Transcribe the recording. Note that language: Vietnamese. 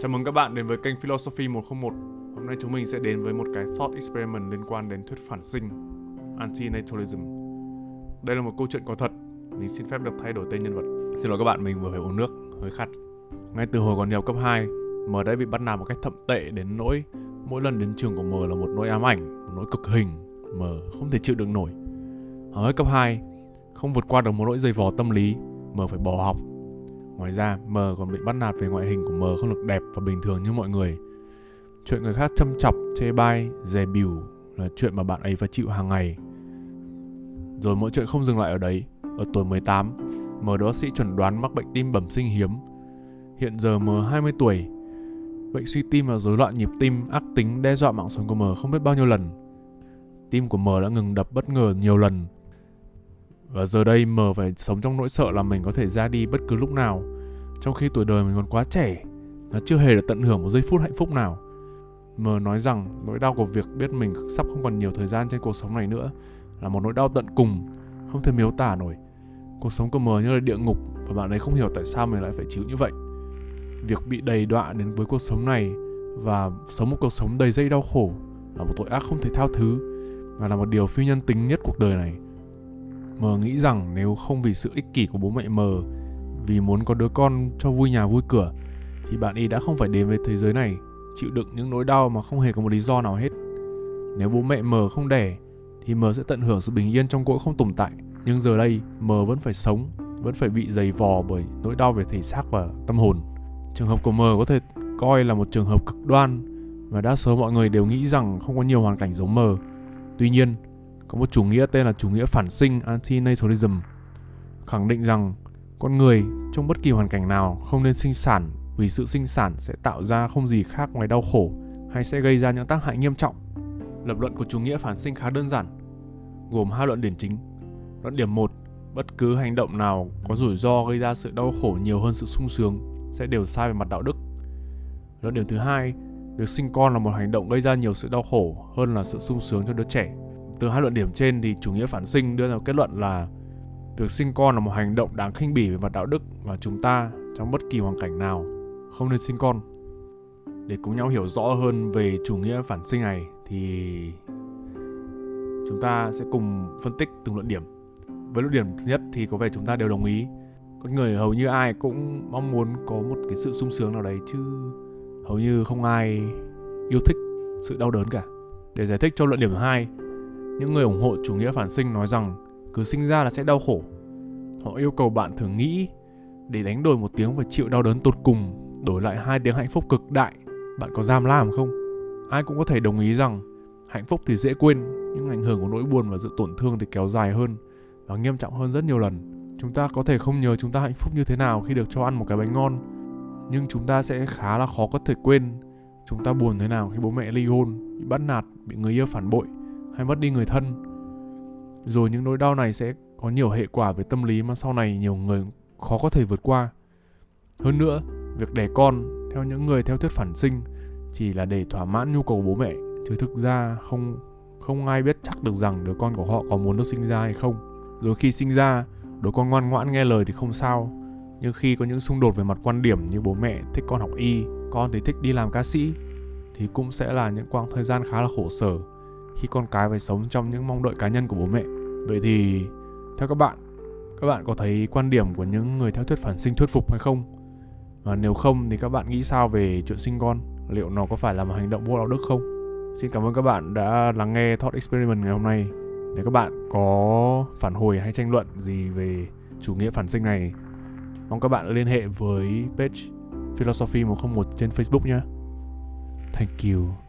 Chào mừng các bạn đến với kênh Philosophy 101. Hôm nay chúng mình sẽ đến với một cái thought experiment liên quan đến thuyết phản sinh, antinatalism. Đây là một câu chuyện có thật. Mình xin phép được thay đổi tên nhân vật. Xin lỗi các bạn, mình vừa phải uống nước, hơi khát. Ngay từ hồi còn nhiều cấp 2, M đã bị bắt nạt một cách thậm tệ đến nỗi mỗi lần đến trường của M là một nỗi ám ảnh, một nỗi cực hình. M không thể chịu đựng nổi. Ở cấp 2, không vượt qua được một nỗi dây vò tâm lý, M phải bỏ học Ngoài ra, M còn bị bắt nạt về ngoại hình của M không được đẹp và bình thường như mọi người. Chuyện người khác châm chọc, chê bai, dè bỉu là chuyện mà bạn ấy phải chịu hàng ngày. Rồi mọi chuyện không dừng lại ở đấy. Ở tuổi 18, M được bác sĩ chuẩn đoán mắc bệnh tim bẩm sinh hiếm. Hiện giờ M 20 tuổi. Bệnh suy tim và rối loạn nhịp tim ác tính đe dọa mạng sống của M không biết bao nhiêu lần. Tim của M đã ngừng đập bất ngờ nhiều lần và giờ đây mờ phải sống trong nỗi sợ là mình có thể ra đi bất cứ lúc nào. Trong khi tuổi đời mình còn quá trẻ, nó chưa hề được tận hưởng một giây phút hạnh phúc nào. Mờ nói rằng nỗi đau của việc biết mình sắp không còn nhiều thời gian trên cuộc sống này nữa Là một nỗi đau tận cùng, Không thể miêu tả nổi. Cuộc sống của mờ như là địa ngục Và bạn ấy không hiểu tại sao mình lại phải chịu như vậy. Việc bị đầy đọa đến với cuộc sống này Và sống một cuộc sống đầy dây đau khổ Là một tội ác không thể thao thứ Và là một điều phi nhân tính nhất cuộc đời này. M nghĩ rằng nếu không vì sự ích kỷ của bố mẹ M, vì muốn có đứa con cho vui nhà vui cửa, thì bạn y đã không phải đến với thế giới này, chịu đựng những nỗi đau mà không hề có một lý do nào hết. Nếu bố mẹ M không đẻ, thì M sẽ tận hưởng sự bình yên trong cõi không tồn tại. Nhưng giờ đây, M vẫn phải sống, vẫn phải bị dày vò bởi nỗi đau về thể xác và tâm hồn. Trường hợp của M có thể coi là một trường hợp cực đoan và đa số mọi người đều nghĩ rằng không có nhiều hoàn cảnh giống M. Tuy nhiên, có một chủ nghĩa tên là chủ nghĩa phản sinh antinatalism, khẳng định rằng con người trong bất kỳ hoàn cảnh nào không nên sinh sản vì sự sinh sản sẽ tạo ra không gì khác ngoài đau khổ hay sẽ gây ra những tác hại nghiêm trọng. Lập luận của chủ nghĩa phản sinh khá đơn giản, gồm hai luận điểm chính. Luận điểm 1, bất cứ hành động nào có rủi ro gây ra sự đau khổ nhiều hơn sự sung sướng sẽ đều sai về mặt đạo đức. Luận điểm thứ hai, việc sinh con là một hành động gây ra nhiều sự đau khổ hơn là sự sung sướng cho đứa trẻ. Từ hai luận điểm trên thì chủ nghĩa phản sinh đưa ra kết luận là việc sinh con là một hành động đáng khinh bỉ về mặt đạo đức và chúng ta, trong bất kỳ hoàn cảnh nào, không nên sinh con. Để cùng nhau hiểu rõ hơn về chủ nghĩa phản sinh này thì chúng ta sẽ cùng phân tích từng luận điểm. Với luận điểm thứ nhất thì có vẻ chúng ta đều đồng ý con người hầu như ai cũng mong muốn có một cái sự sung sướng nào đấy chứ hầu như không ai yêu thích sự đau đớn cả. Để giải thích cho luận điểm thứ hai những người ủng hộ chủ nghĩa phản sinh nói rằng cứ sinh ra là sẽ đau khổ. Họ yêu cầu bạn thử nghĩ để đánh đổi một tiếng và chịu đau đớn tột cùng, đổi lại hai tiếng hạnh phúc cực đại, bạn có dám làm không? Ai cũng có thể đồng ý rằng hạnh phúc thì dễ quên, nhưng ảnh hưởng của nỗi buồn và sự tổn thương thì kéo dài hơn và nghiêm trọng hơn rất nhiều lần. Chúng ta có thể không nhớ chúng ta hạnh phúc như thế nào khi được cho ăn một cái bánh ngon, nhưng chúng ta sẽ khá là khó có thể quên chúng ta buồn thế nào khi bố mẹ ly hôn, bị bắt nạt, bị người yêu phản bội hay mất đi người thân. Rồi những nỗi đau này sẽ có nhiều hệ quả về tâm lý mà sau này nhiều người khó có thể vượt qua. Hơn nữa, việc đẻ con theo những người theo thuyết phản sinh chỉ là để thỏa mãn nhu cầu của bố mẹ, chứ thực ra không không ai biết chắc được rằng đứa con của họ có muốn được sinh ra hay không. Rồi khi sinh ra, đứa con ngoan ngoãn nghe lời thì không sao. Nhưng khi có những xung đột về mặt quan điểm như bố mẹ thích con học y, con thì thích đi làm ca sĩ, thì cũng sẽ là những quãng thời gian khá là khổ sở khi con cái phải sống trong những mong đợi cá nhân của bố mẹ. Vậy thì theo các bạn, các bạn có thấy quan điểm của những người theo thuyết phản sinh thuyết phục hay không? Và nếu không thì các bạn nghĩ sao về chuyện sinh con? Liệu nó có phải là một hành động vô đạo đức không? Xin cảm ơn các bạn đã lắng nghe Thought Experiment ngày hôm nay. Nếu các bạn có phản hồi hay tranh luận gì về chủ nghĩa phản sinh này, mong các bạn liên hệ với page Philosophy 101 trên Facebook nhé. Thank you.